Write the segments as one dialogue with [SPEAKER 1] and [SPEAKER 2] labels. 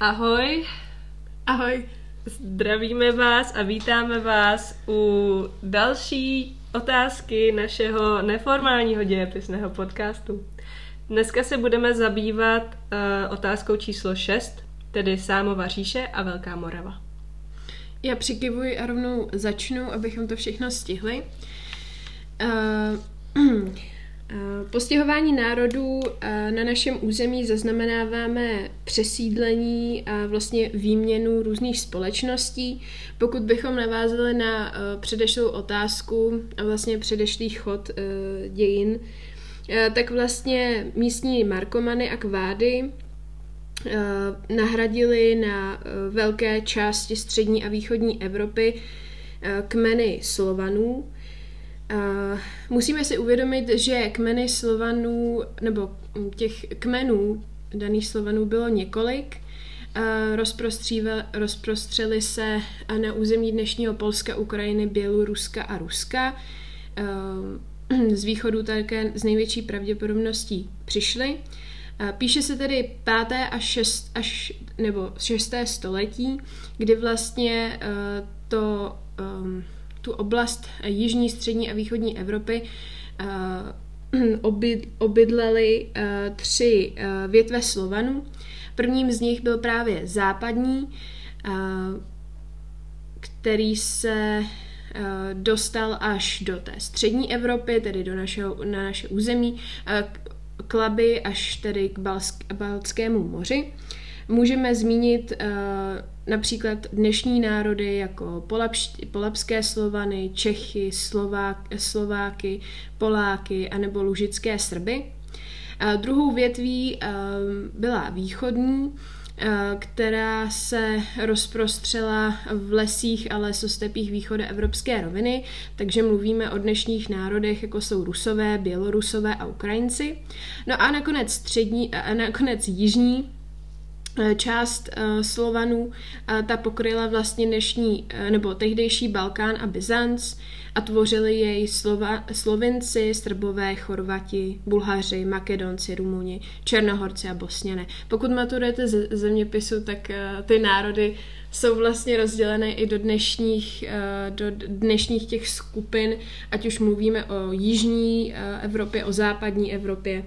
[SPEAKER 1] Ahoj,
[SPEAKER 2] Ahoj.
[SPEAKER 1] zdravíme vás a vítáme vás u další otázky našeho neformálního dějepisného podcastu. Dneska se budeme zabývat uh, otázkou číslo 6, tedy Sámova říše a Velká Morava.
[SPEAKER 2] Já přikivuji a rovnou začnu, abychom to všechno stihli. Uh, Postěhování národů na našem území zaznamenáváme přesídlení a vlastně výměnu různých společností. Pokud bychom navázali na předešlou otázku a vlastně předešlý chod dějin, tak vlastně místní markomany a kvády nahradili na velké části střední a východní Evropy kmeny Slovanů, Musíme si uvědomit, že kmeny Slovanů, nebo těch kmenů daných Slovanů bylo několik. Rozprostřeli se na území dnešního Polska, Ukrajiny, Běloruska a Ruska. Z východu také z největší pravděpodobností přišli. Uh, píše se tedy 5. až 6. Až, nebo 6. století, kdy vlastně uh, to um, tu oblast jižní, střední a východní Evropy uh, obydleli uh, tři větve Slovanů. Prvním z nich byl právě západní, který se dostal až do té střední Evropy, tedy do našeho, na naše území, k Laby až tedy k Baltskému moři. Můžeme zmínit uh, například dnešní národy jako polapš, polapské Slovany, Čechy, Slovák, Slováky, Poláky anebo lužické Srby. Uh, druhou větví uh, byla východní, která se rozprostřela v lesích a lesostepích východu evropské roviny, takže mluvíme o dnešních národech, jako jsou Rusové, Bělorusové a Ukrajinci. No a nakonec střední, a nakonec jižní, Eh, část uh, Slovanů, ta pokryla vlastně dnešní, uh, nebo tehdejší Balkán a Byzanc a tvořili jej Slova, Slovinci, Srbové, Chorvati, Bulhaři, Makedonci, Rumuni, Černohorci a Bosněné. Pokud maturujete ze zeměpisu, tak ty národy jsou vlastně rozdělené i do dnešních, do dnešních těch skupin, ať už mluvíme o jižní Evropě, o západní Evropě,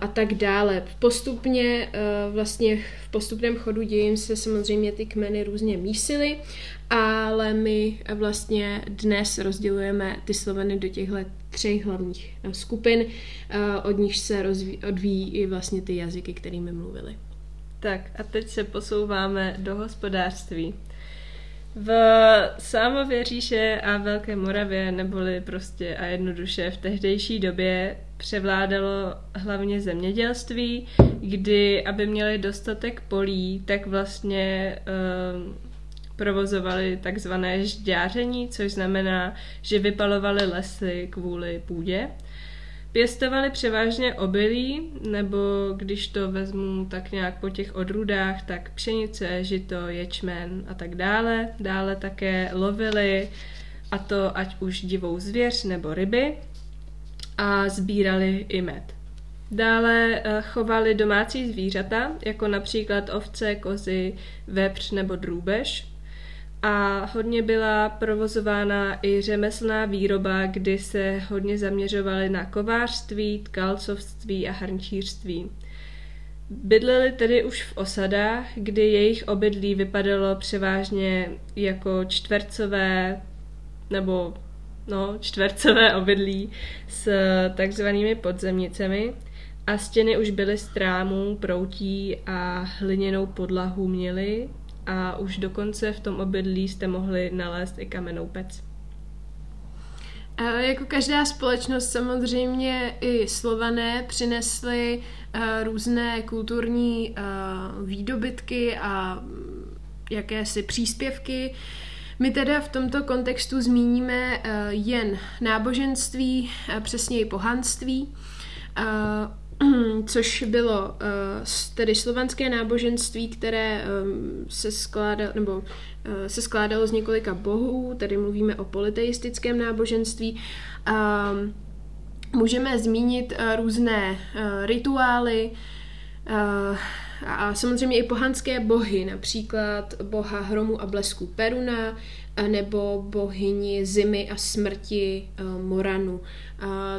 [SPEAKER 2] a tak dále. Postupně, vlastně v postupném chodu dějin se samozřejmě ty kmeny různě mísily, ale my vlastně dnes rozdělujeme ty Sloveny do těchto třech hlavních skupin, od nich se rozví, odvíjí i vlastně ty jazyky, kterými mluvili.
[SPEAKER 1] Tak a teď se posouváme do hospodářství. V Sámově říše a Velké Moravě, neboli prostě a jednoduše v tehdejší době převládalo hlavně zemědělství, kdy, aby měli dostatek polí, tak vlastně um, provozovali takzvané žďáření, což znamená, že vypalovali lesy kvůli půdě. Pěstovali převážně obilí, nebo když to vezmu tak nějak po těch odrůdách, tak pšenice, žito, ječmen a tak dále. Dále také lovili, a to ať už divou zvěř nebo ryby, a sbírali i med. Dále eh, chovali domácí zvířata, jako například ovce, kozy, vepř nebo drůbež. A hodně byla provozována i řemeslná výroba, kdy se hodně zaměřovali na kovářství, tkalcovství a hrnčířství. Bydleli tedy už v osadách, kdy jejich obydlí vypadalo převážně jako čtvercové nebo no, čtvercové obydlí s takzvanými podzemnicemi a stěny už byly z trámů, proutí a hliněnou podlahu měly a už dokonce v tom obydlí jste mohli nalézt i kamennou pec.
[SPEAKER 2] Jako každá společnost samozřejmě i slované přinesly uh, různé kulturní uh, výdobytky a jakési příspěvky. My teda v tomto kontextu zmíníme uh, jen náboženství, uh, přesněji pohanství. Uh, což bylo tedy slovanské náboženství, které se skládalo, nebo se skládalo z několika bohů, tedy mluvíme o politeistickém náboženství. Um, můžeme zmínit různé rituály, a samozřejmě i pohanské bohy, například boha hromu a blesku Peruna, nebo bohyni zimy a smrti Moranu.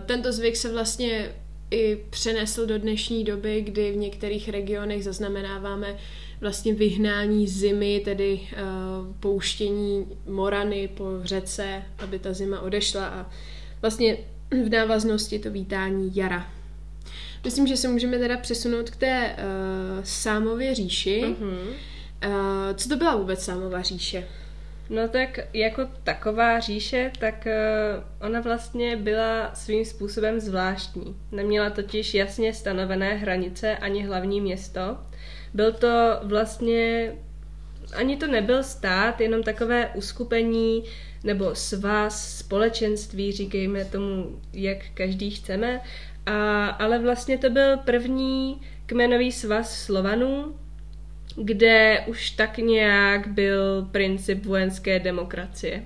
[SPEAKER 2] Tento zvyk se vlastně i přenesl do dnešní doby, kdy v některých regionech zaznamenáváme vlastně vyhnání zimy, tedy uh, pouštění morany po řece, aby ta zima odešla a vlastně v návaznosti to vítání jara. Myslím, že se můžeme teda přesunout k té uh, Sámově říši. Uh-huh. Uh, co to byla vůbec Sámová říše?
[SPEAKER 1] No tak jako taková říše, tak uh, ona vlastně byla svým způsobem zvláštní. Neměla totiž jasně stanovené hranice ani hlavní město. Byl to vlastně, ani to nebyl stát, jenom takové uskupení nebo svaz, společenství, říkejme tomu, jak každý chceme. A, ale vlastně to byl první kmenový svaz Slovanů, kde už tak nějak byl princip vojenské demokracie.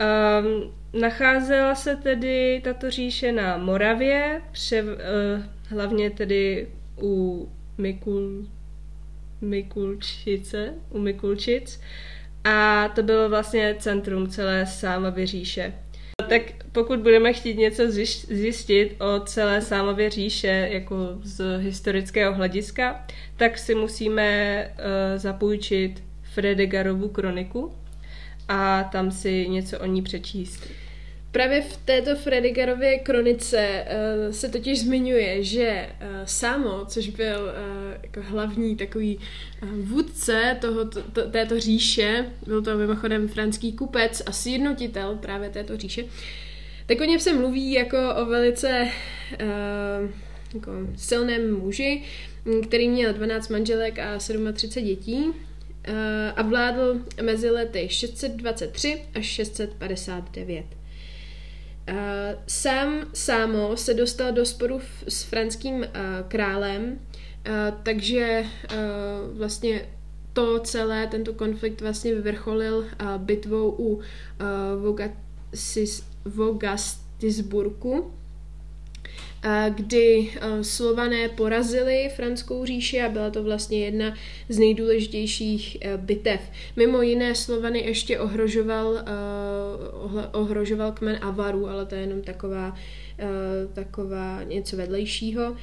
[SPEAKER 1] Um, nacházela se tedy tato říše na Moravě, pře, uh, hlavně tedy u Mikul, Mikulčice, u Mikulčic. A to bylo vlastně centrum celé Sámovy říše. Tak pokud budeme chtít něco zjistit o celé Sámově říše jako z historického hlediska, tak si musíme uh, zapůjčit Fredegarovu kroniku a tam si něco o ní přečíst.
[SPEAKER 2] Právě v této Fredigerově kronice uh, se totiž zmiňuje, že uh, Samo, což byl uh, jako hlavní takový uh, vůdce toho, to, této říše, byl to mimochodem franský kupec a sjednotitel právě této říše, tak o něm se mluví jako o velice uh, jako silném muži, který měl 12 manželek a 37 dětí a vládl mezi lety 623 až 659. Uh, sám Sámo se dostal do sporu s franským uh, králem, uh, takže uh, vlastně to celé, tento konflikt vlastně vyvrcholil uh, bitvou u uh, Vogastisburku, kdy Slované porazili Franskou říši a byla to vlastně jedna z nejdůležitějších e, bitev. Mimo jiné Slovany ještě ohrožoval, e, ohrožoval kmen Avaru, ale to je jenom taková, taková něco vedlejšího.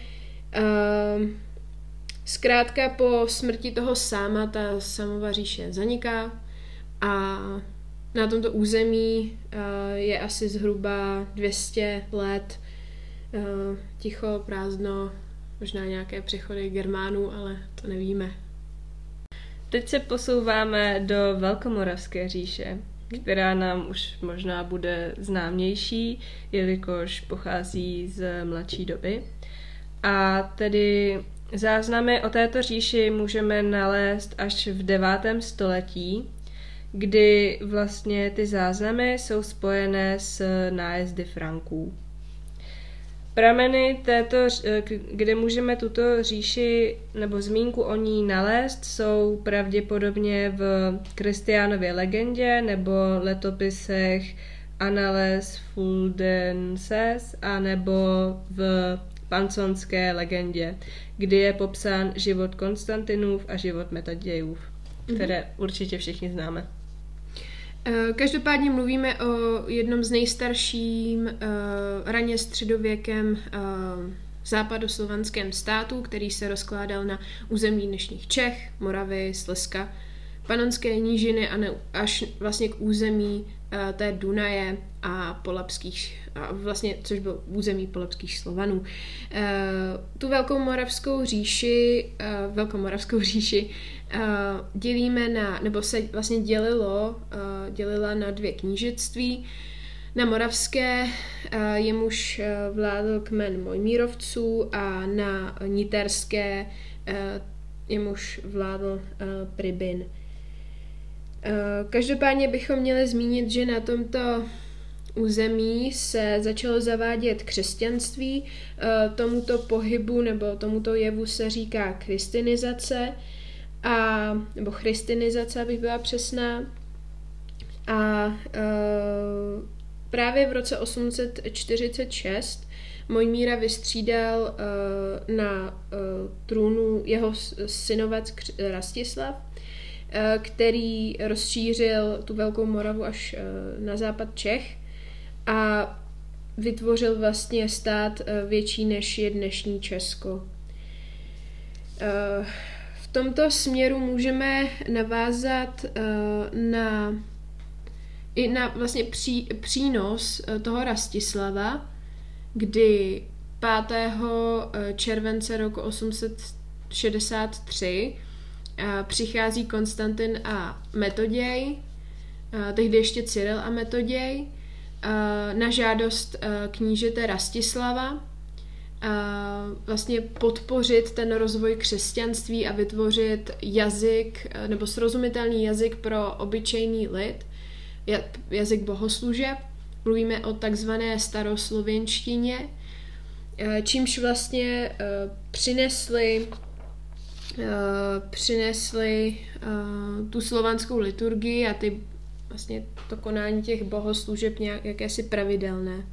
[SPEAKER 2] Zkrátka po smrti toho sáma ta samová říše zaniká a na tomto území je asi zhruba 200 let ticho, prázdno, možná nějaké přechody Germánů, ale to nevíme.
[SPEAKER 1] Teď se posouváme do Velkomoravské říše, která nám už možná bude známější, jelikož pochází z mladší doby. A tedy záznamy o této říši můžeme nalézt až v 9. století, kdy vlastně ty záznamy jsou spojené s nájezdy Franků. Prameny této, eh, kde můžeme tuto říši nebo zmínku o ní nalézt, jsou pravděpodobně v Kristiánově legendě nebo letopisech Annales Fuldenses a nebo v panconské legendě, kdy je popsán život Konstantinův a život Metadějův, které mm-hmm. určitě všichni známe.
[SPEAKER 2] Eh, každopádně mluvíme o jednom z nejstarším uh, raně středověkem uh, západoslovanském státu, který se rozkládal na území dnešních Čech, Moravy, Slezska, Panonské nížiny a ne, až vlastně k území uh, té Dunaje a polapských, a vlastně, což byl území polapských Slovanů. Uh, tu velkou moravskou říši, uh, velkou moravskou říši uh, dělíme na, nebo se vlastně dělilo, uh, dělila na dvě knížectví. Na Moravské uh, jemuž uh, vládl kmen Mojmírovců a na Niterské uh, jemuž vládl uh, Pribin. Každopádně bychom měli zmínit, že na tomto území se začalo zavádět křesťanství. Tomuto pohybu nebo tomuto jevu se říká kristinizace a, nebo christinizace, abych byla přesná. A uh, právě v roce 846 Mojmíra vystřídal uh, na uh, trůnu jeho synovec Rastislav, uh, který rozšířil tu Velkou Moravu až uh, na západ Čech a vytvořil vlastně stát uh, větší než je dnešní Česko. V tomto směru můžeme navázat uh, na i na vlastně pří, přínos toho Rastislava, kdy 5. Eh, července roku 863 eh, přichází Konstantin a Metoděj, eh, tehdy ještě Cyril a Metoděj, na žádost knížete Rastislava vlastně podpořit ten rozvoj křesťanství a vytvořit jazyk nebo srozumitelný jazyk pro obyčejný lid, jazyk bohoslužeb, Mluvíme o takzvané staroslověnštině, eh, čímž vlastně eh, přinesli přinesli tu slovanskou liturgii a ty vlastně to konání těch bohoslužeb nějak, jakési pravidelné.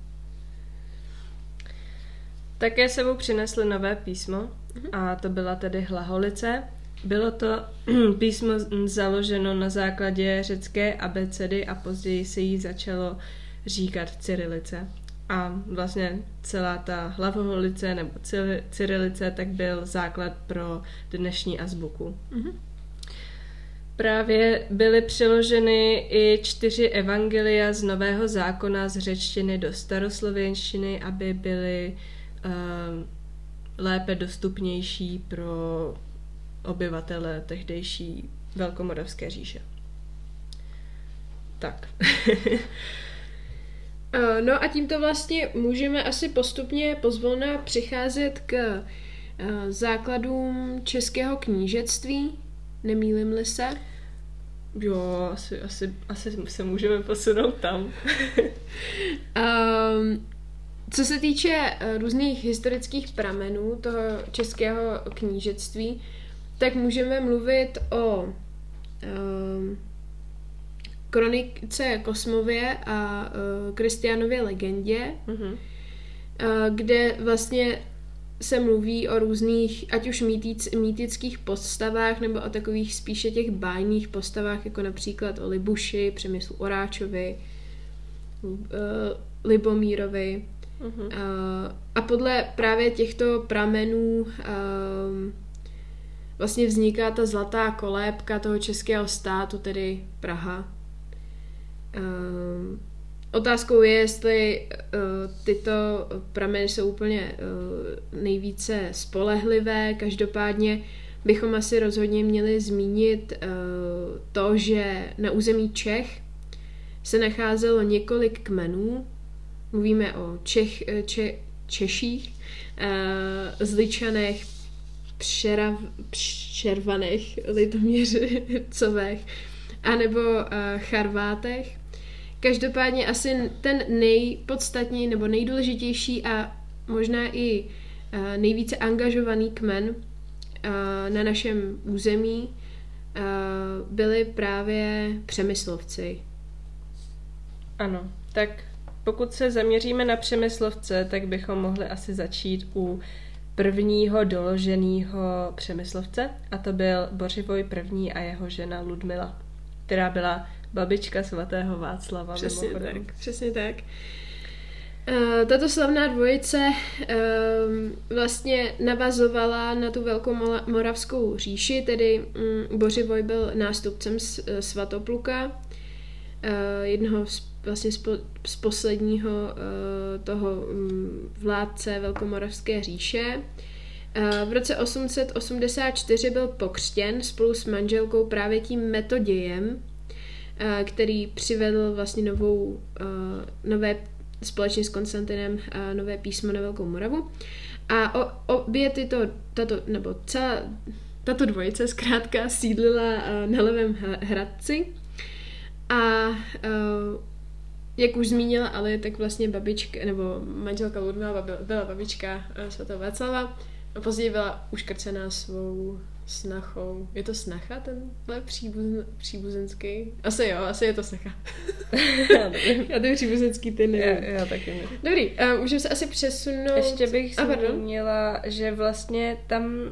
[SPEAKER 1] Také sebou přinesli nové písmo a to byla tedy hlaholice. Bylo to písmo založeno na základě řecké abecedy a později se jí začalo říkat cyrilice. A vlastně celá ta hlavoholice nebo cyrilice tak byl základ pro dnešní azbuku. Mm-hmm. Právě byly přeloženy i čtyři evangelia z Nového zákona z řečtiny do staroslověnštiny, aby byly uh, lépe dostupnější pro obyvatele tehdejší Velkomoravské říše. Tak.
[SPEAKER 2] Eh, no a tímto vlastně můžeme asi postupně pozvolna přicházet k eh, základům českého knížectví, nemýlim-li se.
[SPEAKER 1] Jo, asi, asi, asi se můžeme posunout tam. um,
[SPEAKER 2] co se týče eh, různých historických pramenů toho českého knížectví, tak můžeme mluvit o um, kronice Kosmově a uh, Kristianově legendě, mm-hmm. uh, kde vlastně se mluví o různých, ať už mýtic, mýtických postavách, nebo o takových spíše těch bájných postavách, jako například o Libuši, Přemyslu Oráčovi, uh, Libomírovi. Uh-huh. Uh, a podle právě těchto pramenů uh, vlastně vzniká ta zlatá kolébka toho českého státu, tedy Praha. Uh, otázkou je, jestli uh, tyto prameny jsou úplně uh, nejvíce spolehlivé. Každopádně bychom asi rozhodně měli zmínit uh, to, že na území Čech se nacházelo několik kmenů. Mluvíme o Čech, če, Češích, uh, Zličanech, Přerav, Přervanech, Litoměřicovech, anebo uh, Charvátech. Každopádně asi ten nejpodstatnější nebo nejdůležitější a možná i nejvíce angažovaný kmen na našem území byli právě přemyslovci.
[SPEAKER 1] Ano, tak pokud se zaměříme na přemyslovce, tak bychom mohli asi začít u prvního doloženého přemyslovce a to byl Bořivoj první a jeho žena Ludmila, která byla babička svatého Václava.
[SPEAKER 2] Přesně mimochodem. tak, přesně tak. Uh, tato slavná dvojice uh, vlastně navazovala na tu velkou moravskou říši, tedy um, Bořivoj byl nástupcem uh, svatopluka, uh, jednoho z, vlastně z, po, z posledního uh, toho um, vládce velkomoravské říše. Uh, v roce 884 byl pokřtěn spolu s manželkou právě tím metodějem, Eh, který přivedl vlastně novou, eh, nové společně s Konstantinem eh, nové písmo na Velkou Moravu. A o, obě tyto, tato, nebo celá, tato dvojice zkrátka sídlila na Levém Hradci a jak už zmínila ale tak vlastně babička, nebo manželka Ludmila byla babička svatého Václava a později byla uškrcená svou snachou. Je to snacha, tenhle příbuzen, příbuzenský? Asi jo, asi je to snacha. já ten příbuzenský ty nevím.
[SPEAKER 1] Já, já taky ne.
[SPEAKER 2] Dobrý, uh, můžeme se asi přesunout...
[SPEAKER 1] Ještě bych
[SPEAKER 2] A,
[SPEAKER 1] zmínila, že vlastně tam uh,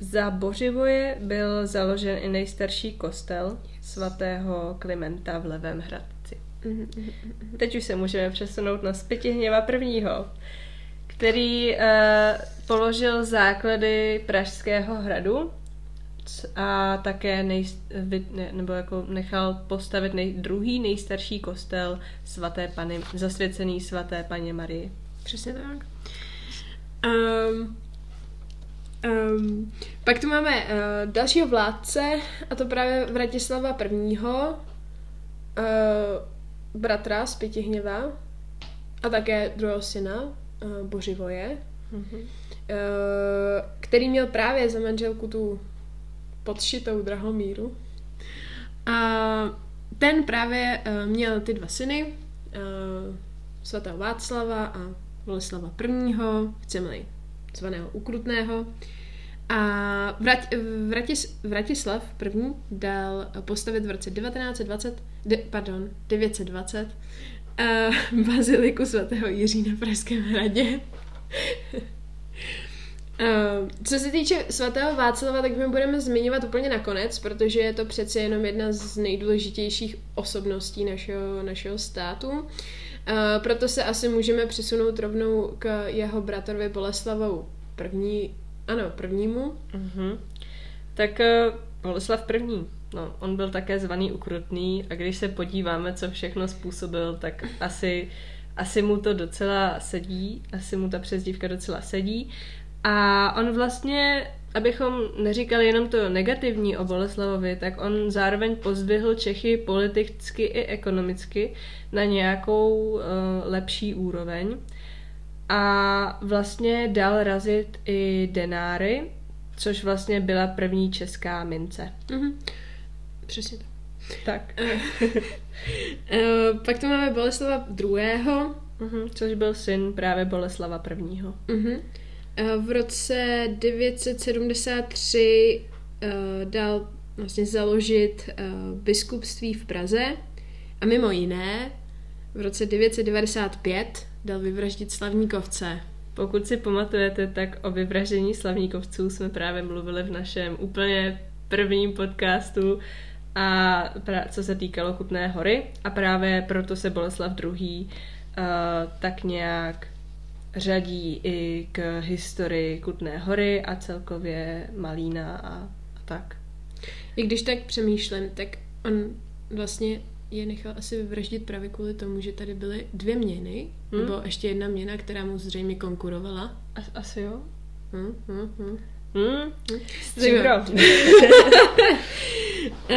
[SPEAKER 1] za Boživoje byl založen i nejstarší kostel svatého Klimenta v Levém Hradci. Teď už se můžeme přesunout na Spytihněva prvního, který uh, položil základy Pražského hradu a také nej, ne, nebo jako nechal postavit nej, druhý nejstarší kostel svaté pany, zasvěcený svaté paně Marii.
[SPEAKER 2] Přesně tak. Um, um, pak tu máme uh, dalšího vládce, a to právě Vratislava I. Uh, bratra z Pětihněva a také druhého syna, uh, Boživoje,
[SPEAKER 1] Mm-hmm.
[SPEAKER 2] uh, který měl právě za manželku tu podšitou Drahomíru. A ten právě uh, měl ty dva syny, uh, svatého Václava a Boleslava I., chceme-li zvaného Ukrutného. A Vrat, Vratis, Vratislav I. dal postavit v roce 1920, de, pardon, 920 uh, baziliku svatého Jiří na Pražském hradě. Uh, co se týče svatého Václava, tak my budeme zmiňovat úplně nakonec, protože je to přece jenom jedna z nejdůležitějších osobností našeho, našeho státu. Uh, proto se asi můžeme přesunout rovnou k jeho bratrovi Boleslavovu první, ano, prvnímu.
[SPEAKER 1] Mm-hmm. Tak uh, Boleslav první. No, on byl také zvaný ukrutný a když se podíváme, co všechno způsobil, tak asi, asi mu to docela sedí, asi mu ta přezdívka docela sedí. A on vlastně, abychom neříkali jenom to negativní o Boleslavovi, tak on zároveň pozdvihl Čechy politicky i ekonomicky na nějakou uh, lepší úroveň. A vlastně dal razit i denáry, což vlastně byla první česká mince.
[SPEAKER 2] Mhm. Přesně tak.
[SPEAKER 1] Tak.
[SPEAKER 2] Uh, pak tu máme Boleslava druhého.
[SPEAKER 1] Mhm, což byl syn právě Boleslava prvního.
[SPEAKER 2] Uh-huh. V roce 973 uh, dal vlastně založit uh, biskupství v Praze a mimo jiné v roce 995 dal vyvraždit slavníkovce.
[SPEAKER 1] Pokud si pamatujete, tak o vyvraždění slavníkovců jsme právě mluvili v našem úplně prvním podcastu, a pra- co se týkalo Kutné hory. A právě proto se Boleslav II. Uh, tak nějak řadí i k historii Kutné hory a celkově Malína a, a tak.
[SPEAKER 2] I když tak přemýšlím, tak on vlastně je nechal asi vyvraždit právě kvůli tomu, že tady byly dvě měny, hmm? nebo ještě jedna měna, která mu zřejmě konkurovala.
[SPEAKER 1] As, asi jo?
[SPEAKER 2] Hmm, hmm, hmm.
[SPEAKER 1] Hmm?
[SPEAKER 2] Stříbro. uh,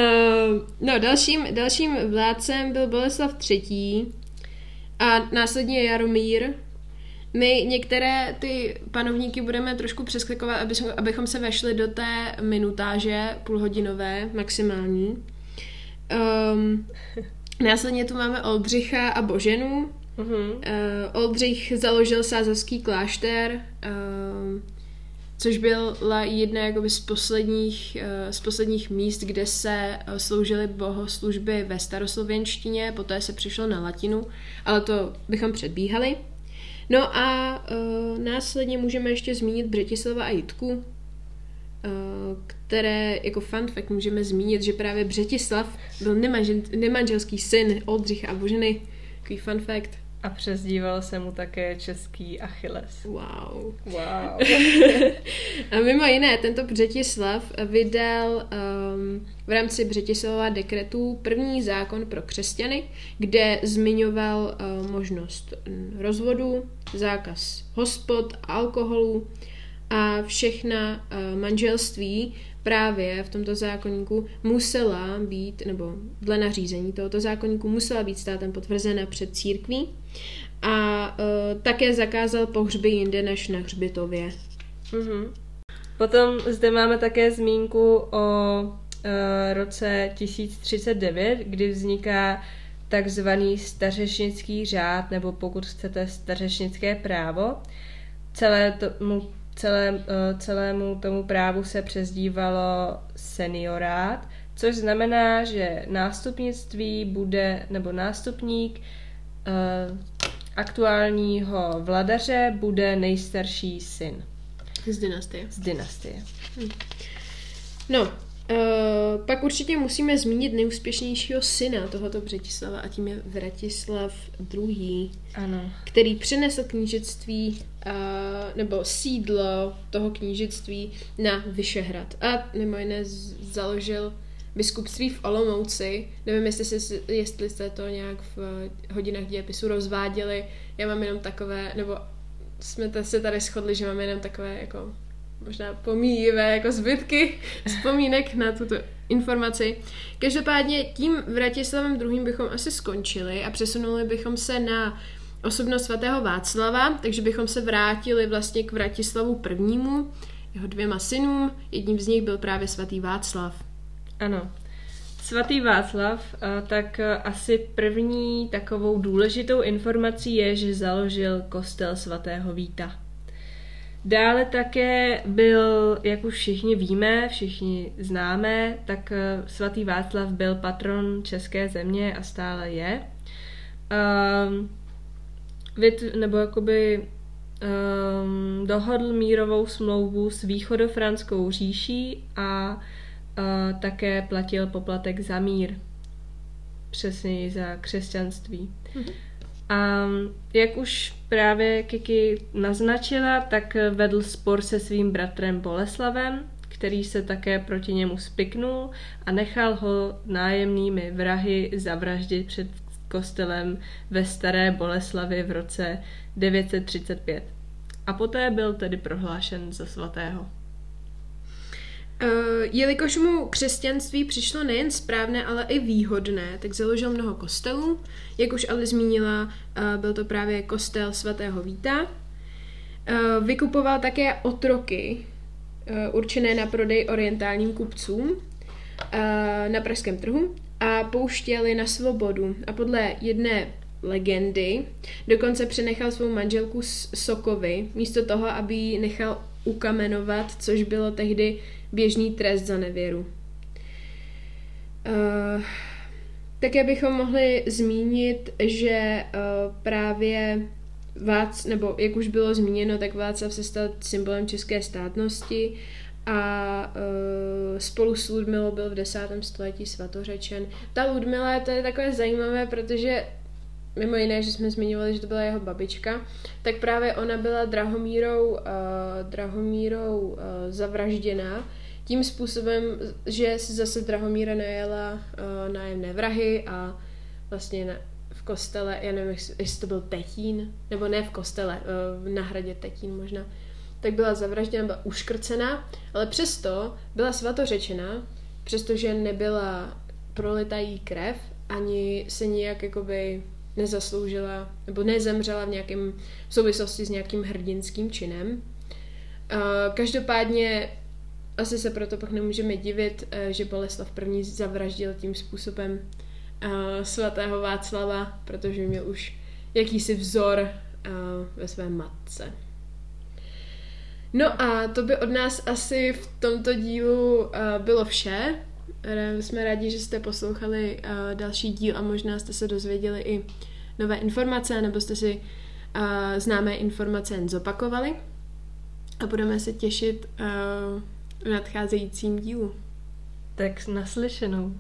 [SPEAKER 2] no, dalším, dalším vládcem byl Boleslav III. a následně Jaromír. My některé ty panovníky budeme trošku přeskakovat, aby, abychom se vešli do té minutáže půlhodinové maximální. Um, následně tu máme Oldřicha a Boženu.
[SPEAKER 1] Mhm.
[SPEAKER 2] Uh, Oldřich založil sázavský klášter, uh, což byla jedna jakoby z posledních, uh, z posledních míst, kde se uh, sloužily bohoslužby ve staroslověnštině, poté se přišlo na latinu, ale to bychom předbíhali. No a uh, následně můžeme ještě zmínit Břetislava a Jitku, uh, které jako fun fact můžeme zmínit, že právě Břetislav byl nemanžel, nemanželský syn Oldřicha a Boženy. Takový fun fact.
[SPEAKER 1] A přezdíval se mu také český Achilles.
[SPEAKER 2] Wow.
[SPEAKER 1] Wow.
[SPEAKER 2] a mimo jiné, tento Břetislav vydal um, v rámci Břetislava dekretů první zákon pro křesťany, kde zmiňoval uh, možnost rozvodu, zákaz hospod, alkoholu a všechna uh, manželství právě v tomto zákonníku musela být, nebo dle nařízení tohoto zákonníku musela být státem potvrzena před církví a uh, také zakázal pohřby jinde než na hřbitově.
[SPEAKER 1] Mhm. Potom zde máme také zmínku o e, roce 1039, kdy vzniká takzvaný stařešnický řád, nebo pokud chcete stařešnické právo. Celé to, celé, celému tomu právu se přezdívalo seniorát, což znamená, že nástupnictví bude, nebo nástupník aktuálního vladaře bude nejstarší syn.
[SPEAKER 2] Z dynastie.
[SPEAKER 1] Z dynastie. Hm.
[SPEAKER 2] No, uh, pak určitě musíme zmínit nejúspěšnějšího syna tohoto Břetislava a tím je Vratislav II.
[SPEAKER 1] Ano.
[SPEAKER 2] Který přinesl knížectví uh, nebo sídlo toho knížectví na Vyšehrad. A mimo jiné založil biskupství v Olomouci. Nevím, jestli, si, jestli jste to nějak v hodinách dějepisu rozváděli. Já mám jenom takové, nebo jsme se tady shodli, že máme jenom takové jako možná pomíjivé jako zbytky vzpomínek na tuto informaci. Každopádně tím Vratislavem druhým bychom asi skončili a přesunuli bychom se na osobnost svatého Václava, takže bychom se vrátili vlastně k Vratislavu prvnímu, jeho dvěma synům, jedním z nich byl právě svatý Václav.
[SPEAKER 1] Ano. Svatý Václav, tak asi první takovou důležitou informací je, že založil kostel svatého Víta. Dále také byl, jak už všichni víme, všichni známe, tak svatý Václav byl patron české země a stále je. Um, nebo jakoby um, dohodl mírovou smlouvu s východofranskou říší a a také platil poplatek za mír, přesněji za křesťanství. Mm-hmm. A jak už právě Kiki naznačila, tak vedl spor se svým bratrem Boleslavem, který se také proti němu spiknul a nechal ho nájemnými vrahy zavraždit před kostelem ve Staré Boleslavi v roce 935. A poté byl tedy prohlášen za svatého.
[SPEAKER 2] Uh, jelikož mu křesťanství přišlo nejen správné, ale i výhodné, tak založil mnoho kostelů. Jak už ale zmínila, uh, byl to právě kostel svatého Víta. Uh, vykupoval také otroky, určené na prodej orientálním kupcům na pražském trhu a pouštěli na svobodu. A podle jedné legendy dokonce přenechal svou manželku Sokovi, místo toho, aby ji nechal ukamenovat, což bylo tehdy běžný trest za nevěru. Uh, také bychom mohli zmínit, že uh, právě Vác, nebo jak už bylo zmíněno, tak Václav se stal symbolem české státnosti a uh, spolu s Ludmilou byl v desátém století svatořečen. Ta Ludmila, to je takové zajímavé, protože mimo jiné, že jsme zmiňovali, že to byla jeho babička, tak právě ona byla Drahomírou, uh, Drahomírou uh, zavražděná tím způsobem, že si zase Drahomíra najela uh, nájemné vrahy a vlastně na, v kostele, já nevím, jestli to byl Tetín, nebo ne v kostele, uh, na hradě Tetín možná, tak byla zavražděna, byla uškrcená, ale přesto byla svatořečena, přestože nebyla prolitá jí krev, ani se nijak jakoby nezasloužila, nebo nezemřela v nějakém v souvislosti s nějakým hrdinským činem. Každopádně asi se proto pak nemůžeme divit, uh, že Boleslav I. zavraždil tím způsobem uh, svatého Václava, protože měl už jakýsi vzor uh, ve své matce. No a to by od nás asi v tomto dílu bylo vše. Jsme rádi, že jste poslouchali uh, další díl a možná jste se dozvěděli i nové informace, nebo jste si uh, známé informace jen zopakovali. A budeme se těšit uh, v nadcházejícím dílu.
[SPEAKER 1] Tak naslyšenou.